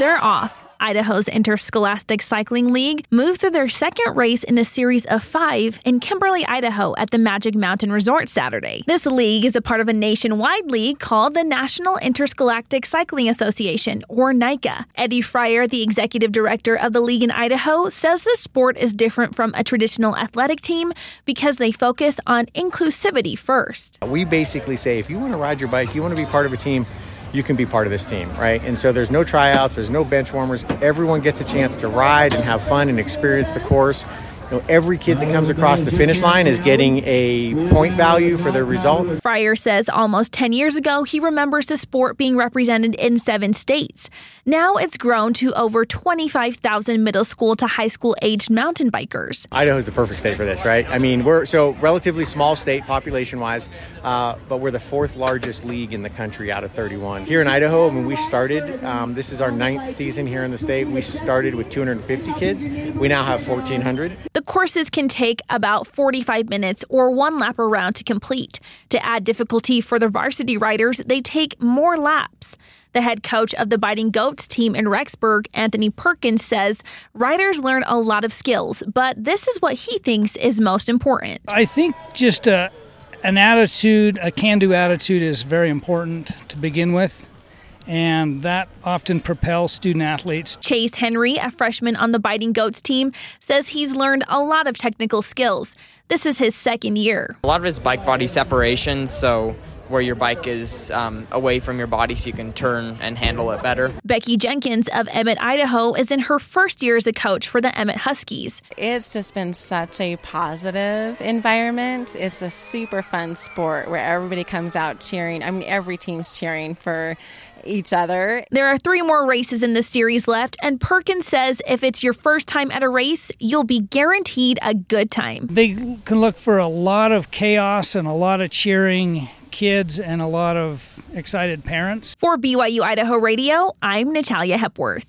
they're off. Idaho's Interscholastic Cycling League moved through their second race in a series of five in Kimberly, Idaho at the Magic Mountain Resort Saturday. This league is a part of a nationwide league called the National Interscholastic Cycling Association, or NICA. Eddie Fryer, the executive director of the league in Idaho, says the sport is different from a traditional athletic team because they focus on inclusivity first. We basically say if you want to ride your bike, you want to be part of a team, you can be part of this team, right? And so there's no tryouts, there's no bench warmers. Everyone gets a chance to ride and have fun and experience the course. You know, every kid that comes across the finish line is getting a point value for their result. Fryer says almost 10 years ago, he remembers the sport being represented in seven states. Now it's grown to over 25,000 middle school to high school aged mountain bikers. Idaho is the perfect state for this, right? I mean, we're so relatively small state population wise, uh, but we're the fourth largest league in the country out of 31. Here in Idaho, when we started, um, this is our ninth season here in the state. We started with 250 kids. We now have 1,400. The courses can take about 45 minutes or one lap around to complete. To add difficulty for the varsity riders, they take more laps. The head coach of the Biting Goats team in Rexburg, Anthony Perkins, says riders learn a lot of skills, but this is what he thinks is most important. I think just a, an attitude, a can do attitude, is very important to begin with and that often propels student athletes. Chase Henry, a freshman on the Biting Goats team, says he's learned a lot of technical skills. This is his second year. A lot of it's bike body separation, so where your bike is um, away from your body so you can turn and handle it better. Becky Jenkins of Emmett, Idaho, is in her first year as a coach for the Emmett Huskies. It's just been such a positive environment. It's a super fun sport where everybody comes out cheering. I mean, every team's cheering for each other. There are three more races in the series left, and Perkins says if it's your first time at a race, you'll be guaranteed a good time. They can look for a lot of chaos and a lot of cheering kids and a lot of excited parents. For BYU Idaho Radio, I'm Natalia Hepworth.